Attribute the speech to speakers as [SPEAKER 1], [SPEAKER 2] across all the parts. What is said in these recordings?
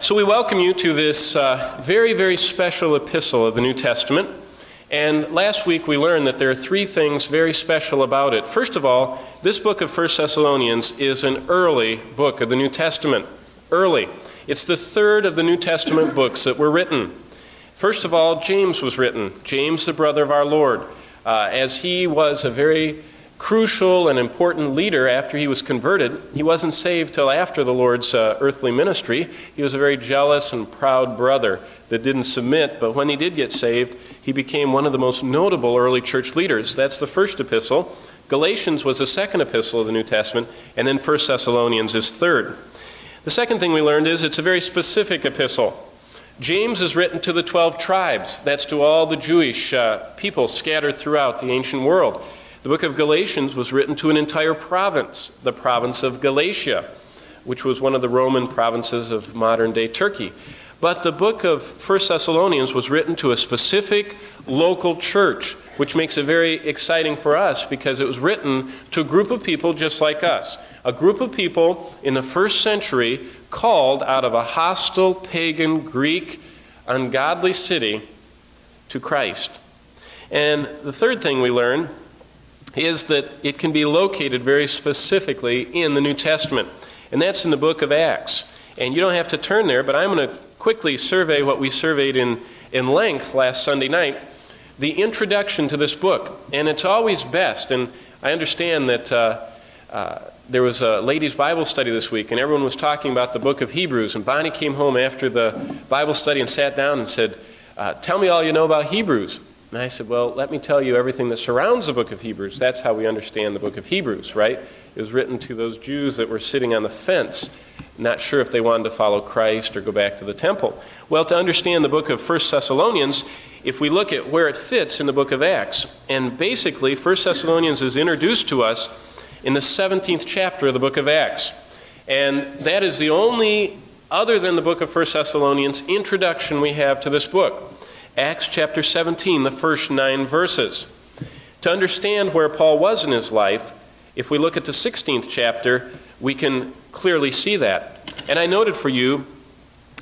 [SPEAKER 1] So we welcome you to this uh, very, very special epistle of the New Testament. And last week we learned that there are three things very special about it. First of all, this book of 1 Thessalonians is an early book of the New Testament. Early. It's the third of the New Testament books that were written. First of all, James was written. James, the brother of our Lord. Uh, as he was a very crucial and important leader after he was converted. He wasn't saved till after the Lord's uh, earthly ministry. He was a very jealous and proud brother that didn't submit, but when he did get saved, he became one of the most notable early church leaders. That's the first epistle. Galatians was the second epistle of the New Testament, and then 1 Thessalonians is third. The second thing we learned is it's a very specific epistle. James is written to the 12 tribes. That's to all the Jewish uh, people scattered throughout the ancient world. The book of Galatians was written to an entire province, the province of Galatia, which was one of the Roman provinces of modern day Turkey. But the book of 1 Thessalonians was written to a specific local church, which makes it very exciting for us because it was written to a group of people just like us. A group of people in the first century called out of a hostile, pagan, Greek, ungodly city to Christ. And the third thing we learn is that it can be located very specifically in the New Testament, and that's in the book of Acts. And you don't have to turn there, but I'm going to quickly survey what we surveyed in, in length last Sunday night the introduction to this book. And it's always best, and I understand that. Uh, uh, there was a ladies' Bible study this week, and everyone was talking about the book of Hebrews. And Bonnie came home after the Bible study and sat down and said, uh, Tell me all you know about Hebrews. And I said, Well, let me tell you everything that surrounds the book of Hebrews. That's how we understand the book of Hebrews, right? It was written to those Jews that were sitting on the fence, not sure if they wanted to follow Christ or go back to the temple. Well, to understand the book of 1 Thessalonians, if we look at where it fits in the book of Acts, and basically, 1 Thessalonians is introduced to us in the 17th chapter of the book of Acts. And that is the only, other than the book of 1 Thessalonians, introduction we have to this book. Acts chapter 17, the first nine verses. To understand where Paul was in his life, if we look at the 16th chapter, we can clearly see that. And I noted for you,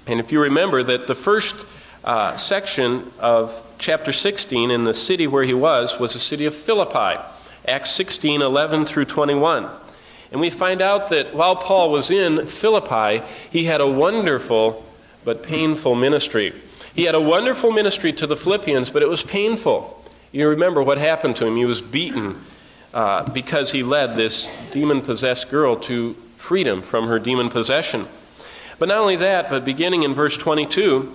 [SPEAKER 1] and if you remember, that the first uh, section of chapter 16 in the city where he was was the city of Philippi, Acts 16 11 through 21. And we find out that while Paul was in Philippi, he had a wonderful but painful ministry. He had a wonderful ministry to the Philippians, but it was painful. You remember what happened to him. He was beaten uh, because he led this demon possessed girl to freedom from her demon possession. But not only that, but beginning in verse 22,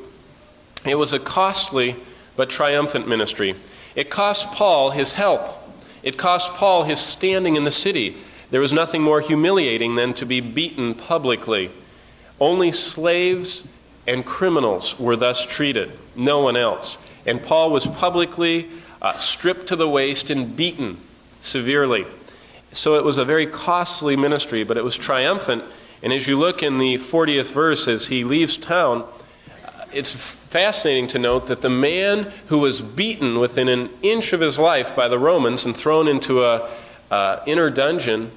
[SPEAKER 1] it was a costly but triumphant ministry. It cost Paul his health, it cost Paul his standing in the city. There was nothing more humiliating than to be beaten publicly. Only slaves and criminals were thus treated, no one else. And Paul was publicly uh, stripped to the waist and beaten severely. So it was a very costly ministry, but it was triumphant. And as you look in the 40th verse, as he leaves town, uh, it's fascinating to note that the man who was beaten within an inch of his life by the Romans and thrown into a uh, inner dungeon,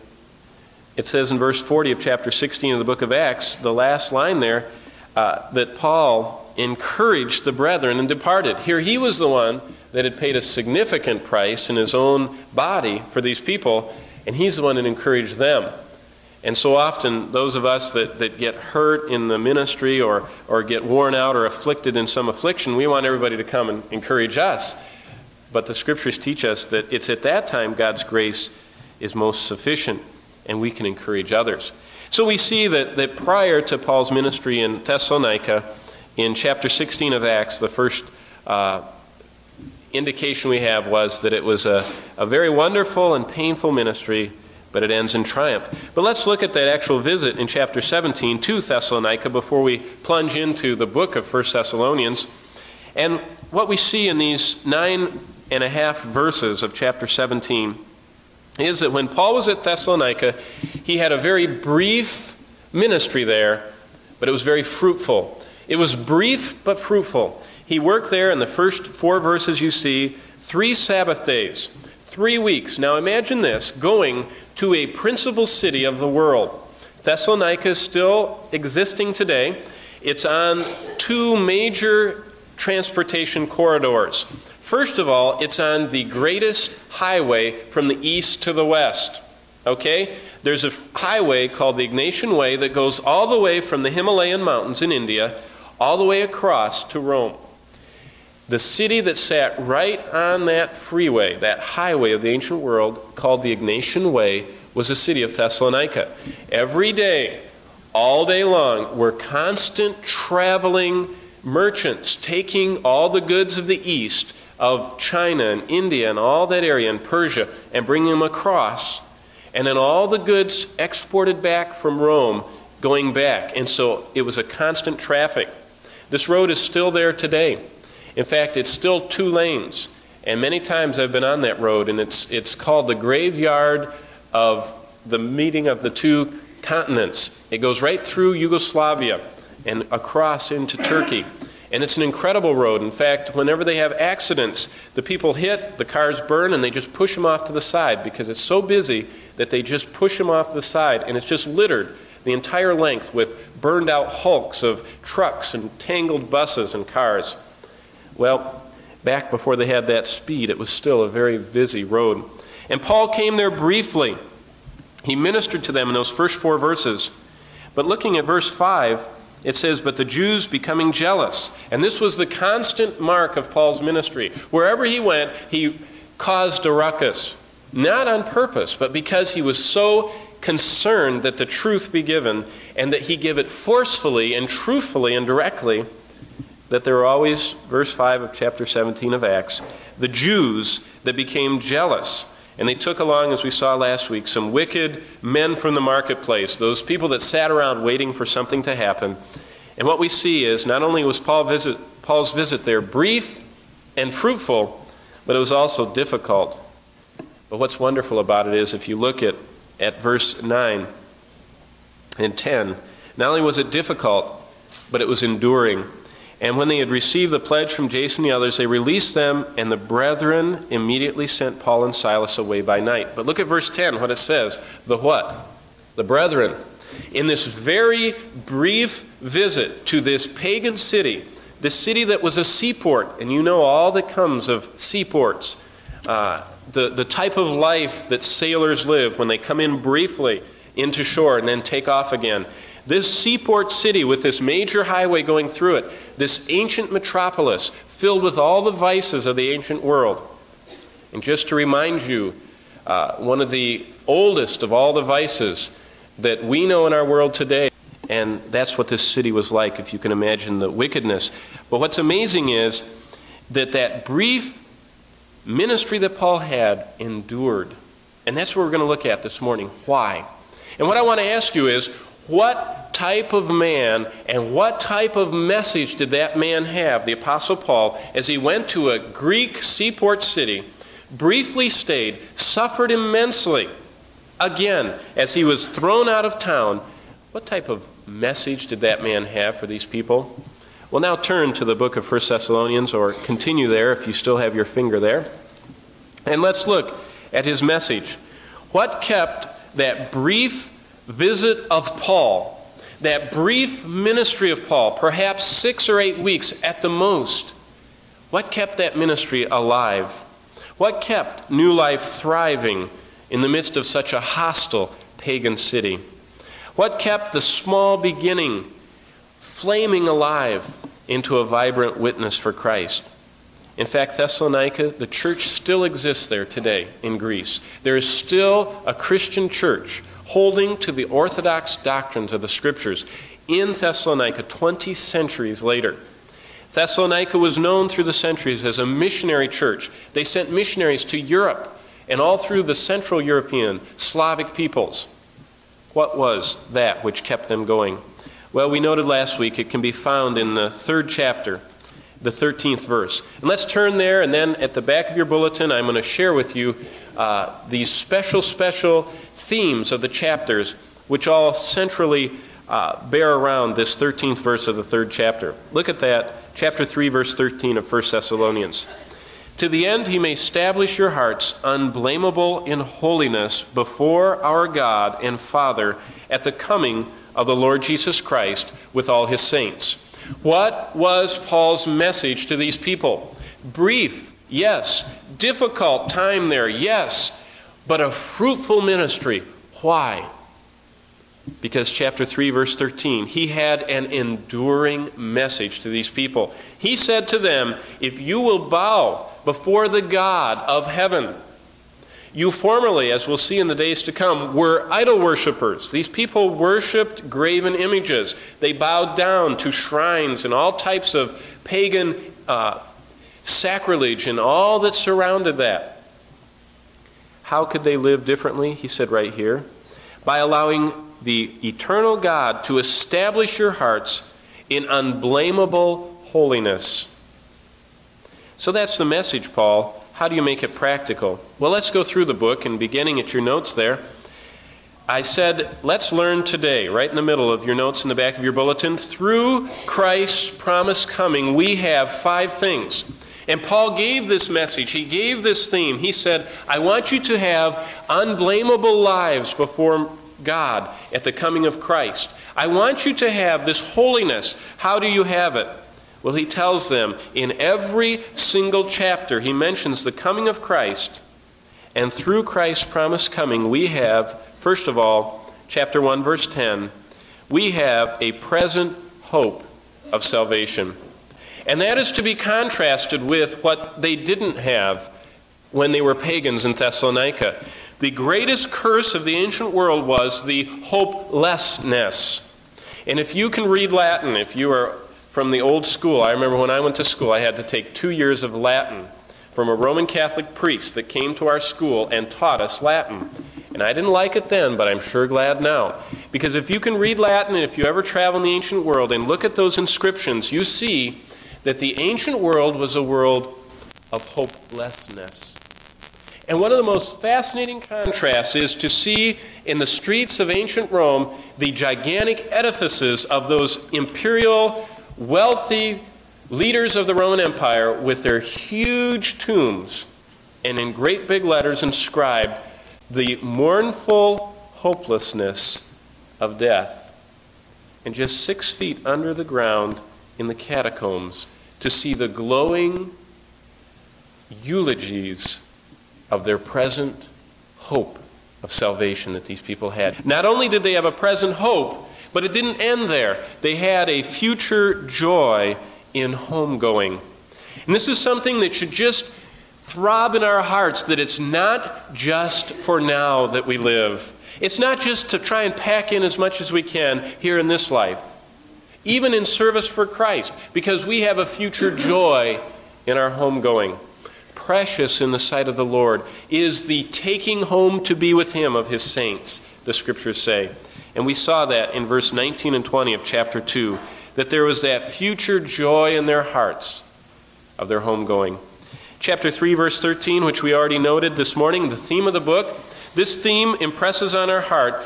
[SPEAKER 1] it says in verse 40 of chapter 16 of the book of Acts, the last line there, uh, that Paul encouraged the brethren and departed. Here he was the one that had paid a significant price in his own body for these people, and he's the one that encouraged them. And so often, those of us that, that get hurt in the ministry or, or get worn out or afflicted in some affliction, we want everybody to come and encourage us. But the scriptures teach us that it's at that time God's grace is most sufficient, and we can encourage others. So we see that, that prior to Paul's ministry in Thessalonica, in chapter 16 of Acts, the first uh, indication we have was that it was a, a very wonderful and painful ministry, but it ends in triumph. But let's look at that actual visit in chapter 17 to Thessalonica before we plunge into the book of 1 Thessalonians. And what we see in these nine and a half verses of chapter 17 is that when Paul was at Thessalonica, he had a very brief ministry there, but it was very fruitful. It was brief but fruitful. He worked there in the first four verses you see, three Sabbath days, three weeks. Now imagine this going to a principal city of the world. Thessalonica is still existing today. It's on two major transportation corridors. First of all, it's on the greatest highway from the east to the west. Okay? There's a highway called the Egnatian Way that goes all the way from the Himalayan mountains in India all the way across to Rome. The city that sat right on that freeway, that highway of the ancient world called the Egnatian Way, was the city of Thessalonica. Every day, all day long, were constant traveling merchants taking all the goods of the East, of China and India and all that area and Persia, and bringing them across. And then all the goods exported back from Rome going back. And so it was a constant traffic. This road is still there today. In fact, it's still two lanes. And many times I've been on that road, and it's, it's called the graveyard of the meeting of the two continents. It goes right through Yugoslavia and across into Turkey. And it's an incredible road. In fact, whenever they have accidents, the people hit, the cars burn, and they just push them off to the side because it's so busy that they just push them off the side. And it's just littered the entire length with burned out hulks of trucks and tangled buses and cars. Well, back before they had that speed, it was still a very busy road. And Paul came there briefly. He ministered to them in those first four verses. But looking at verse 5, it says, But the Jews becoming jealous. And this was the constant mark of Paul's ministry. Wherever he went, he caused a ruckus. Not on purpose, but because he was so concerned that the truth be given and that he give it forcefully and truthfully and directly that there were always, verse 5 of chapter 17 of Acts, the Jews that became jealous. And they took along, as we saw last week, some wicked men from the marketplace, those people that sat around waiting for something to happen. And what we see is not only was Paul visit, Paul's visit there brief and fruitful, but it was also difficult. But what's wonderful about it is if you look at, at verse 9 and 10, not only was it difficult, but it was enduring. And when they had received the pledge from Jason and the others, they released them, and the brethren immediately sent Paul and Silas away by night. But look at verse 10, what it says. The what? The brethren. In this very brief visit to this pagan city, the city that was a seaport, and you know all that comes of seaports, uh, the, the type of life that sailors live when they come in briefly into shore and then take off again. This seaport city with this major highway going through it, this ancient metropolis filled with all the vices of the ancient world. And just to remind you, uh, one of the oldest of all the vices that we know in our world today, and that's what this city was like, if you can imagine the wickedness. But what's amazing is that that brief ministry that Paul had endured. And that's what we're going to look at this morning. Why? And what I want to ask you is what type of man and what type of message did that man have, the Apostle Paul, as he went to a Greek seaport city, briefly stayed, suffered immensely, again, as he was thrown out of town? What type of message did that man have for these people? We'll now turn to the book of 1 Thessalonians, or continue there if you still have your finger there. And let's look at his message. What kept that brief visit of Paul, that brief ministry of Paul, perhaps six or eight weeks at the most, what kept that ministry alive? What kept New Life thriving in the midst of such a hostile pagan city? What kept the small beginning flaming alive into a vibrant witness for Christ? In fact, Thessalonica, the church still exists there today in Greece. There is still a Christian church holding to the orthodox doctrines of the scriptures in Thessalonica 20 centuries later. Thessalonica was known through the centuries as a missionary church. They sent missionaries to Europe and all through the Central European Slavic peoples. What was that which kept them going? Well, we noted last week it can be found in the third chapter, the 13th verse. And let's turn there, and then at the back of your bulletin, I'm going to share with you uh, these special, special themes of the chapters, which all centrally uh, bear around this 13th verse of the third chapter. Look at that, chapter 3, verse 13 of 1 Thessalonians. To the end he may establish your hearts unblameable in holiness before our God and Father at the coming of the Lord Jesus Christ with all his saints. What was Paul's message to these people? Brief, yes. Difficult time there, yes. But a fruitful ministry. Why? Because chapter 3, verse 13, he had an enduring message to these people. He said to them, If you will bow before the God of heaven, you formerly, as we'll see in the days to come, were idol worshippers. These people worshiped graven images. They bowed down to shrines and all types of pagan uh, sacrilege and all that surrounded that. How could they live differently? He said right here by allowing the eternal God to establish your hearts in unblameable holiness. So that's the message, Paul. How do you make it practical? Well, let's go through the book and beginning at your notes there. I said, let's learn today, right in the middle of your notes in the back of your bulletin. Through Christ's promised coming, we have five things. And Paul gave this message, he gave this theme. He said, I want you to have unblameable lives before God at the coming of Christ. I want you to have this holiness. How do you have it? Well, he tells them in every single chapter, he mentions the coming of Christ. And through Christ's promised coming, we have, first of all, chapter 1, verse 10, we have a present hope of salvation. And that is to be contrasted with what they didn't have when they were pagans in Thessalonica. The greatest curse of the ancient world was the hopelessness. And if you can read Latin, if you are from the old school, I remember when I went to school, I had to take two years of Latin from a Roman Catholic priest that came to our school and taught us Latin. And I didn't like it then, but I'm sure glad now. Because if you can read Latin, and if you ever travel in the ancient world and look at those inscriptions, you see that the ancient world was a world of hopelessness. And one of the most fascinating contrasts is to see in the streets of ancient Rome the gigantic edifices of those imperial, wealthy leaders of the Roman Empire with their huge tombs, and in great big letters inscribed, the mournful hopelessness of death. And just six feet under the ground in the catacombs, to see the glowing eulogies of their present hope of salvation that these people had. Not only did they have a present hope, but it didn't end there. They had a future joy in homegoing. And this is something that should just throb in our hearts that it's not just for now that we live. It's not just to try and pack in as much as we can here in this life, even in service for Christ, because we have a future joy in our homegoing precious in the sight of the Lord is the taking home to be with Him of His saints, the scriptures say. And we saw that in verse 19 and 20 of chapter 2, that there was that future joy in their hearts of their homegoing. Chapter 3, verse 13, which we already noted this morning, the theme of the book, this theme impresses on our heart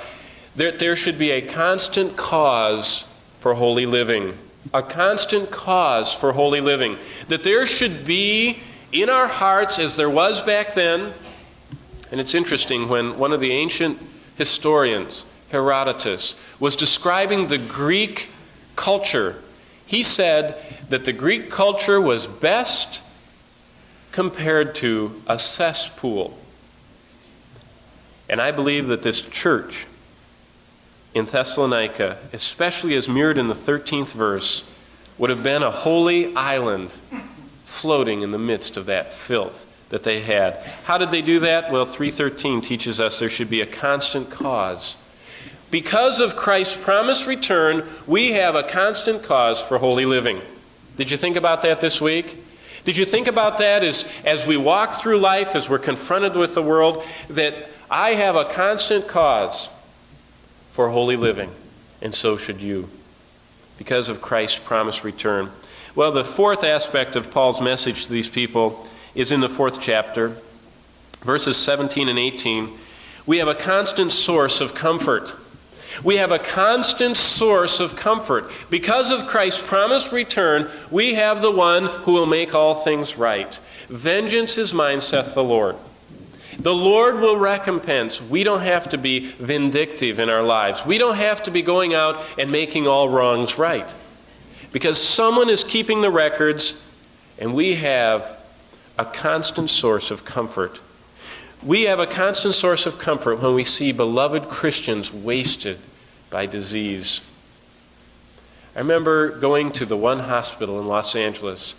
[SPEAKER 1] that there should be a constant cause for holy living. A constant cause for holy living. That there should be in our hearts as there was back then. And it's interesting when one of the ancient historians, Herodotus, was describing the Greek culture, he said that the Greek culture was best compared to a cesspool. And I believe that this church in Thessalonica, especially as mirrored in the 13th verse, would have been a holy island floating in the midst of that filth that they had. How did they do that? Well, 313 teaches us there should be a constant cause. Because of Christ's promised return, we have a constant cause for holy living. Did you think about that this week? Did you think about that as, as we walk through life, as we're confronted with the world, that I have a constant cause for holy living, and so should you, because of Christ's promised return. Well, the fourth aspect of Paul's message to these people is in the fourth chapter, verses 17 and 18. We have a constant source of comfort. We have a constant source of comfort. Because of Christ's promised return, we have the one who will make all things right. Vengeance is mine, saith the Lord. The Lord will recompense. We don't have to be vindictive in our lives. We don't have to be going out and making all wrongs right. Because someone is keeping the records, and we have a constant source of comfort. We have a constant source of comfort when we see beloved Christians wasted by disease. I remember going to the one hospital in Los Angeles.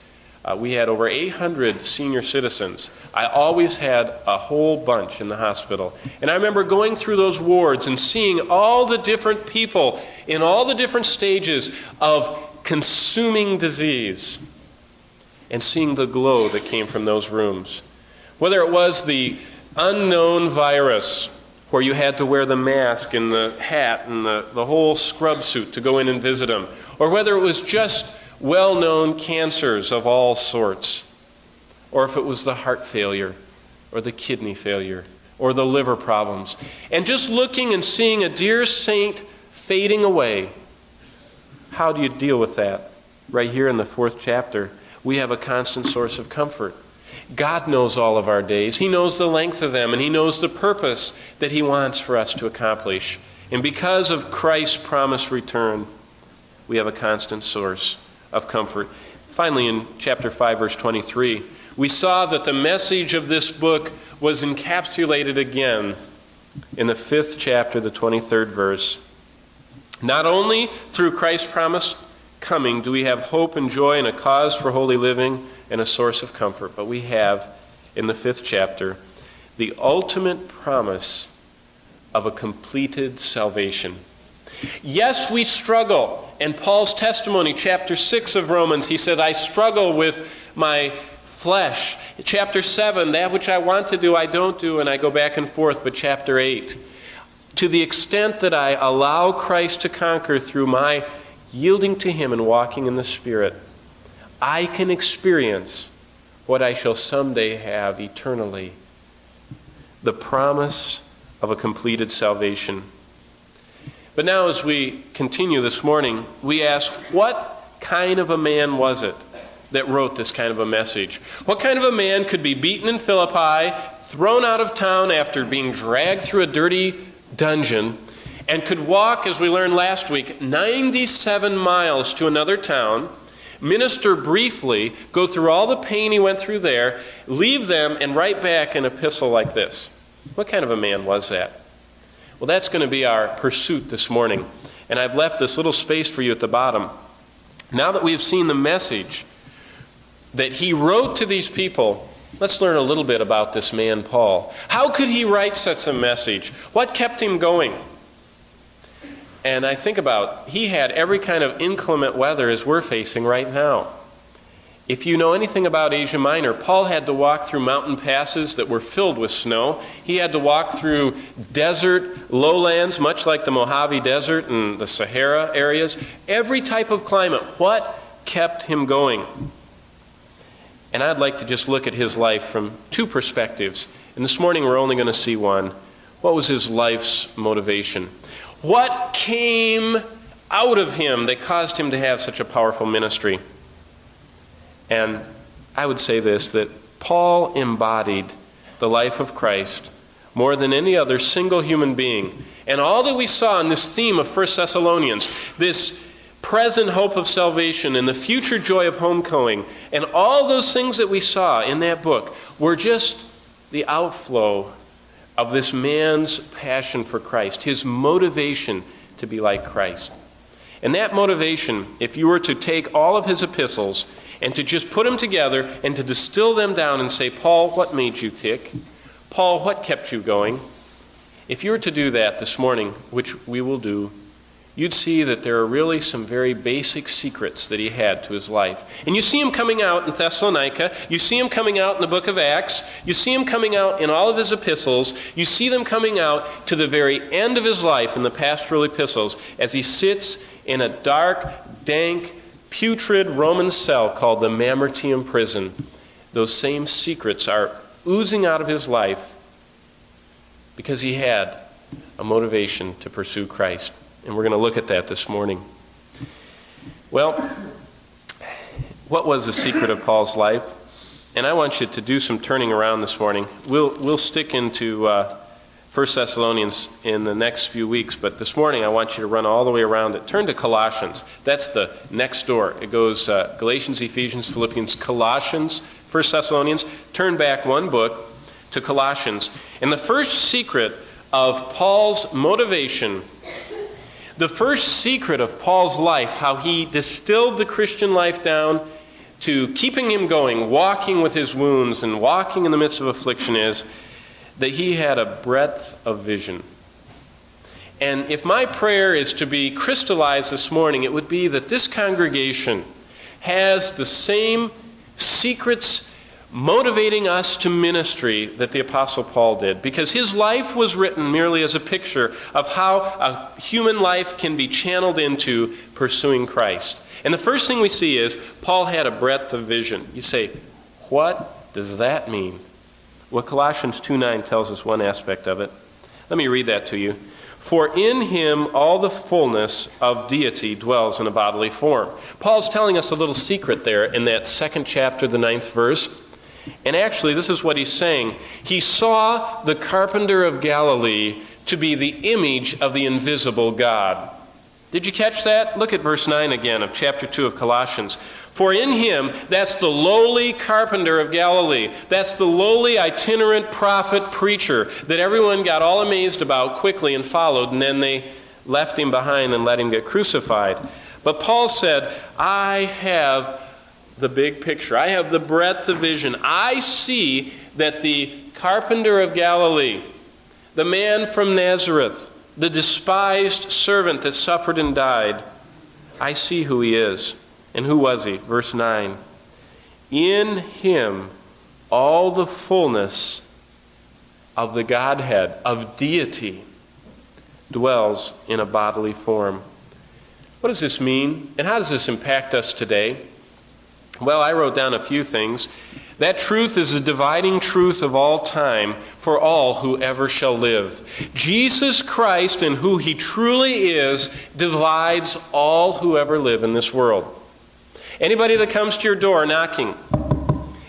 [SPEAKER 1] Uh, we had over 800 senior citizens. I always had a whole bunch in the hospital. And I remember going through those wards and seeing all the different people in all the different stages of consuming disease and seeing the glow that came from those rooms. Whether it was the unknown virus, where you had to wear the mask and the hat and the, the whole scrub suit to go in and visit them, or whether it was just well known cancers of all sorts, or if it was the heart failure, or the kidney failure, or the liver problems. And just looking and seeing a dear saint fading away, how do you deal with that? Right here in the fourth chapter, we have a constant source of comfort. God knows all of our days. He knows the length of them, and He knows the purpose that He wants for us to accomplish. And because of Christ's promised return, we have a constant source of comfort. Finally, in chapter 5, verse 23, we saw that the message of this book was encapsulated again in the fifth chapter, the 23rd verse. Not only through Christ's promised coming do we have hope and joy and a cause for holy living and a source of comfort. But we have, in the fifth chapter, the ultimate promise of a completed salvation. Yes, we struggle. And Paul's testimony, chapter 6 of Romans, he said, I struggle with my flesh. Chapter 7, that which I want to do, I don't do, and I go back and forth. But chapter 8, to the extent that I allow Christ to conquer through my yielding to Him and walking in the Spirit, I can experience what I shall someday have eternally the promise of a completed salvation. But now, as we continue this morning, we ask what kind of a man was it that wrote this kind of a message? What kind of a man could be beaten in Philippi, thrown out of town after being dragged through a dirty dungeon, and could walk, as we learned last week, 97 miles to another town, minister briefly, go through all the pain he went through there, leave them, and write back an epistle like this. What kind of a man was that? Well, that's going to be our pursuit this morning. And I've left this little space for you at the bottom. Now that we've seen the message that he wrote to these people, let's learn a little bit about this man, Paul. How could he write such a message? What kept him going? And I think about, he had every kind of inclement weather as we're facing right now. If you know anything about Asia Minor, Paul had to walk through mountain passes that were filled with snow. He had to walk through desert lowlands, much like the Mojave Desert and the Sahara areas. Every type of climate. What kept him going? And I'd like to just look at his life from two perspectives. And this morning we're only going to see one. What was his life's motivation? What came out of him that caused him to have such a powerful ministry? And I would say this that Paul embodied the life of Christ more than any other single human being. And all that we saw in this theme of 1 Thessalonians, this present hope of salvation and the future joy of homecoming, and all those things that we saw in that book were just the outflow of this man's passion for Christ, his motivation to be like Christ. And that motivation, if you were to take all of his epistles and to just put them together and to distill them down and say, Paul, what made you tick? Paul, what kept you going? If you were to do that this morning, which we will do, you'd see that there are really some very basic secrets that he had to his life. And you see him coming out in Thessalonica, you see him coming out in the book of Acts, you see him coming out in all of his epistles, you see them coming out to the very end of his life in the pastoral epistles as he sits in a dark, dank, putrid Roman cell called the Mamertine prison. Those same secrets are oozing out of his life because he had a motivation to pursue Christ. And we're going to look at that this morning. Well, what was the secret of Paul's life? And I want you to do some turning around this morning. We'll, we'll stick into uh, 1 Thessalonians in the next few weeks, but this morning I want you to run all the way around it. Turn to Colossians. That's the next door. It goes uh, Galatians, Ephesians, Philippians, Colossians, 1 Thessalonians. Turn back one book to Colossians. And the first secret of Paul's motivation, the first secret of Paul's life, how he distilled the Christian life down to keeping him going, walking with his wounds and walking in the midst of affliction is that he had a breadth of vision. And if my prayer is to be crystallized this morning, it would be that this congregation has the same secrets motivating us to ministry that the Apostle Paul did. Because his life was written merely as a picture of how a human life can be channeled into pursuing Christ. And the first thing we see is Paul had a breadth of vision. You say, what does that mean? Well, Colossians 2:9 tells us one aspect of it. Let me read that to you. For in him all the fullness of deity dwells in a bodily form. Paul's telling us a little secret there in that second chapter, the ninth verse. And actually, this is what he's saying. He saw the carpenter of Galilee to be the image of the invisible God. Did you catch that? Look at verse 9 again of chapter 2 of Colossians. For in him, that's the lowly carpenter of Galilee, that's the lowly itinerant prophet preacher that everyone got all amazed about quickly and followed, and then they left him behind and let him get crucified. But Paul said, I have the big picture, I have the breadth of vision. I see that the carpenter of Galilee, the man from Nazareth, the despised servant that suffered and died, I see who he is. And who was he? Verse 9. In him all the fullness of the Godhead, of deity, dwells in a bodily form. What does this mean? And how does this impact us today? Well, I wrote down a few things. That truth is a dividing truth of all time for all who ever shall live. Jesus Christ and who he truly is divides all who ever live in this world. Anybody that comes to your door knocking,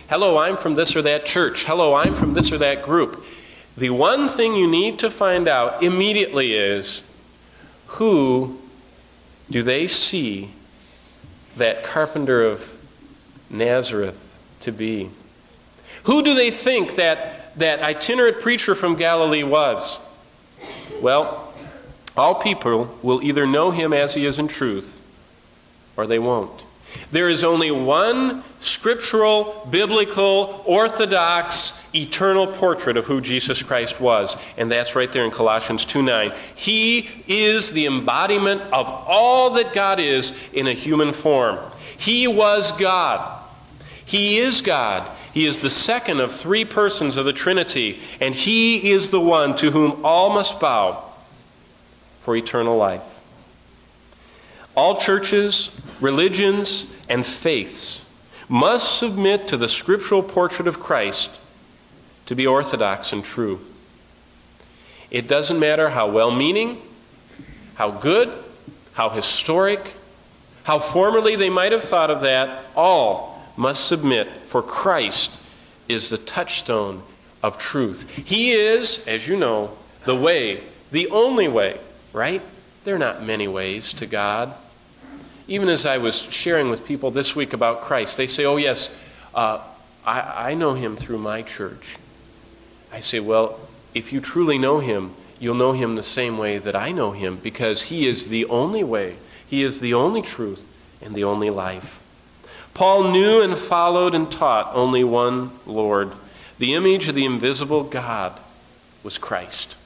[SPEAKER 1] hello, I'm from this or that church. Hello, I'm from this or that group. The one thing you need to find out immediately is who do they see that carpenter of Nazareth to be? Who do they think that, that itinerant preacher from Galilee was? Well, all people will either know him as he is in truth or they won't. There is only one scriptural, biblical, orthodox, eternal portrait of who Jesus Christ was, and that's right there in Colossians 2:9. He is the embodiment of all that God is in a human form. He was God. He is God. He is the second of three persons of the Trinity, and He is the one to whom all must bow for eternal life. All churches, religions, and faiths must submit to the scriptural portrait of Christ to be orthodox and true. It doesn't matter how well meaning, how good, how historic, how formerly they might have thought of that, all must submit, for Christ is the touchstone of truth. He is, as you know, the way, the only way, right? There are not many ways to God. Even as I was sharing with people this week about Christ, they say, Oh, yes, uh, I, I know him through my church. I say, Well, if you truly know him, you'll know him the same way that I know him because he is the only way, he is the only truth, and the only life. Paul knew and followed and taught only one Lord. The image of the invisible God was Christ.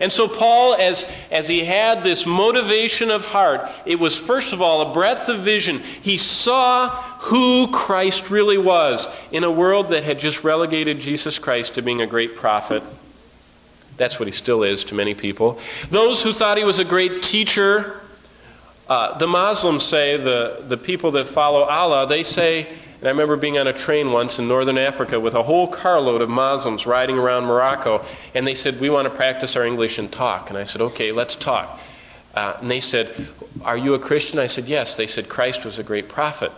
[SPEAKER 1] And so, Paul, as, as he had this motivation of heart, it was first of all a breadth of vision. He saw who Christ really was in a world that had just relegated Jesus Christ to being a great prophet. That's what he still is to many people. Those who thought he was a great teacher, uh, the Muslims say, the, the people that follow Allah, they say, and I remember being on a train once in northern Africa with a whole carload of Muslims riding around Morocco, and they said, We want to practice our English and talk. And I said, Okay, let's talk. Uh, and they said, Are you a Christian? I said, Yes. They said, Christ was a great prophet.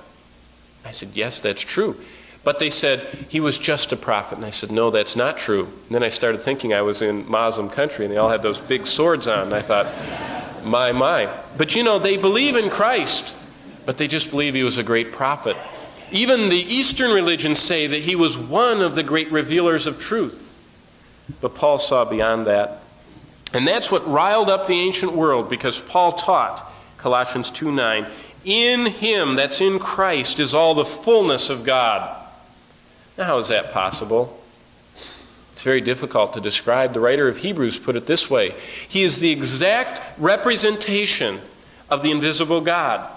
[SPEAKER 1] I said, Yes, that's true. But they said he was just a prophet. And I said, no, that's not true. And then I started thinking I was in Muslim country and they all had those big swords on. And I thought, my, my. But you know, they believe in Christ, but they just believe he was a great prophet. Even the Eastern religions say that he was one of the great revealers of truth. But Paul saw beyond that. And that's what riled up the ancient world because Paul taught, Colossians 2 9, in him, that's in Christ, is all the fullness of God. Now, how is that possible? It's very difficult to describe. The writer of Hebrews put it this way He is the exact representation of the invisible God.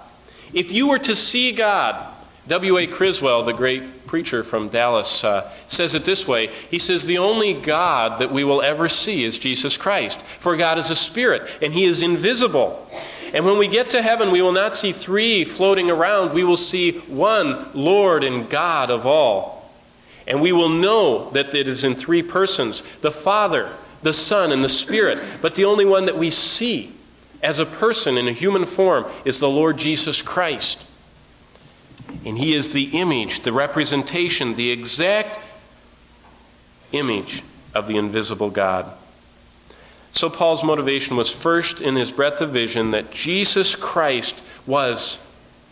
[SPEAKER 1] If you were to see God, W.A. Criswell, the great preacher from Dallas, uh, says it this way He says, The only God that we will ever see is Jesus Christ. For God is a spirit, and He is invisible. And when we get to heaven, we will not see three floating around. We will see one Lord and God of all. And we will know that it is in three persons the Father, the Son, and the Spirit. But the only one that we see as a person in a human form is the Lord Jesus Christ. And he is the image, the representation, the exact image of the invisible God. So, Paul's motivation was first in his breadth of vision that Jesus Christ was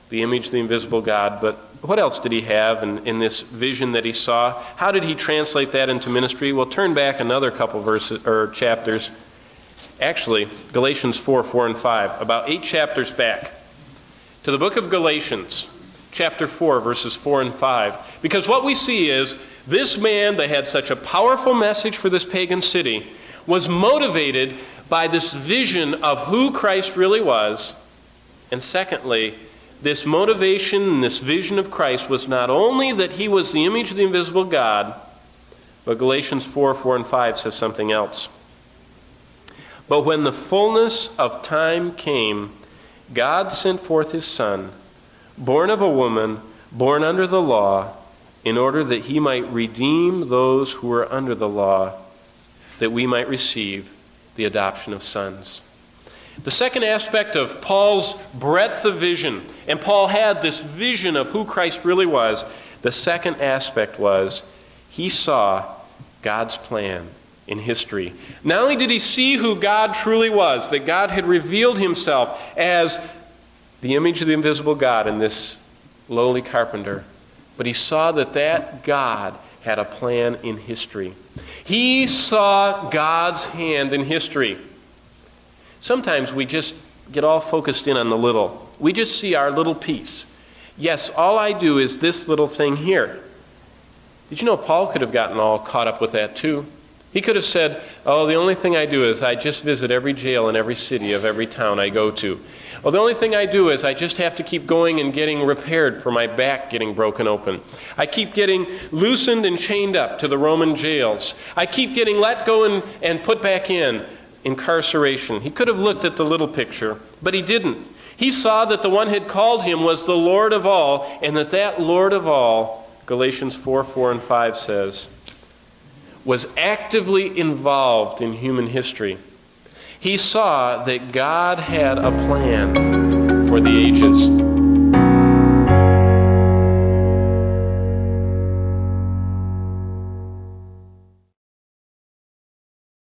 [SPEAKER 1] the image of the invisible God. But what else did he have in, in this vision that he saw? How did he translate that into ministry? Well, turn back another couple verses or chapters. Actually, Galatians 4 4 and 5, about eight chapters back, to the book of Galatians, chapter 4, verses 4 and 5. Because what we see is this man that had such a powerful message for this pagan city was motivated by this vision of who Christ really was. And secondly, this motivation and this vision of Christ was not only that he was the image of the invisible God, but Galatians 4 4 and 5 says something else. But when the fullness of time came, God sent forth his Son, born of a woman, born under the law, in order that he might redeem those who were under the law that we might receive the adoption of sons. The second aspect of Paul's breadth of vision, and Paul had this vision of who Christ really was, the second aspect was he saw God's plan in history. Not only did he see who God truly was, that God had revealed himself as the image of the invisible God in this lowly carpenter, but he saw that that God had a plan in history. He saw God's hand in history. Sometimes we just get all focused in on the little. We just see our little piece. Yes, all I do is this little thing here. Did you know Paul could have gotten all caught up with that too? He could have said, Oh, the only thing I do is I just visit every jail in every city of every town I go to. Well, the only thing I do is I just have to keep going and getting repaired for my back getting broken open. I keep getting loosened and chained up to the Roman jails. I keep getting let go and, and put back in incarceration. He could have looked at the little picture, but he didn't. He saw that the one had called him was the Lord of all, and that that Lord of all, Galatians 4 4 and 5 says, was actively involved in human history he saw that God had a plan for the ages.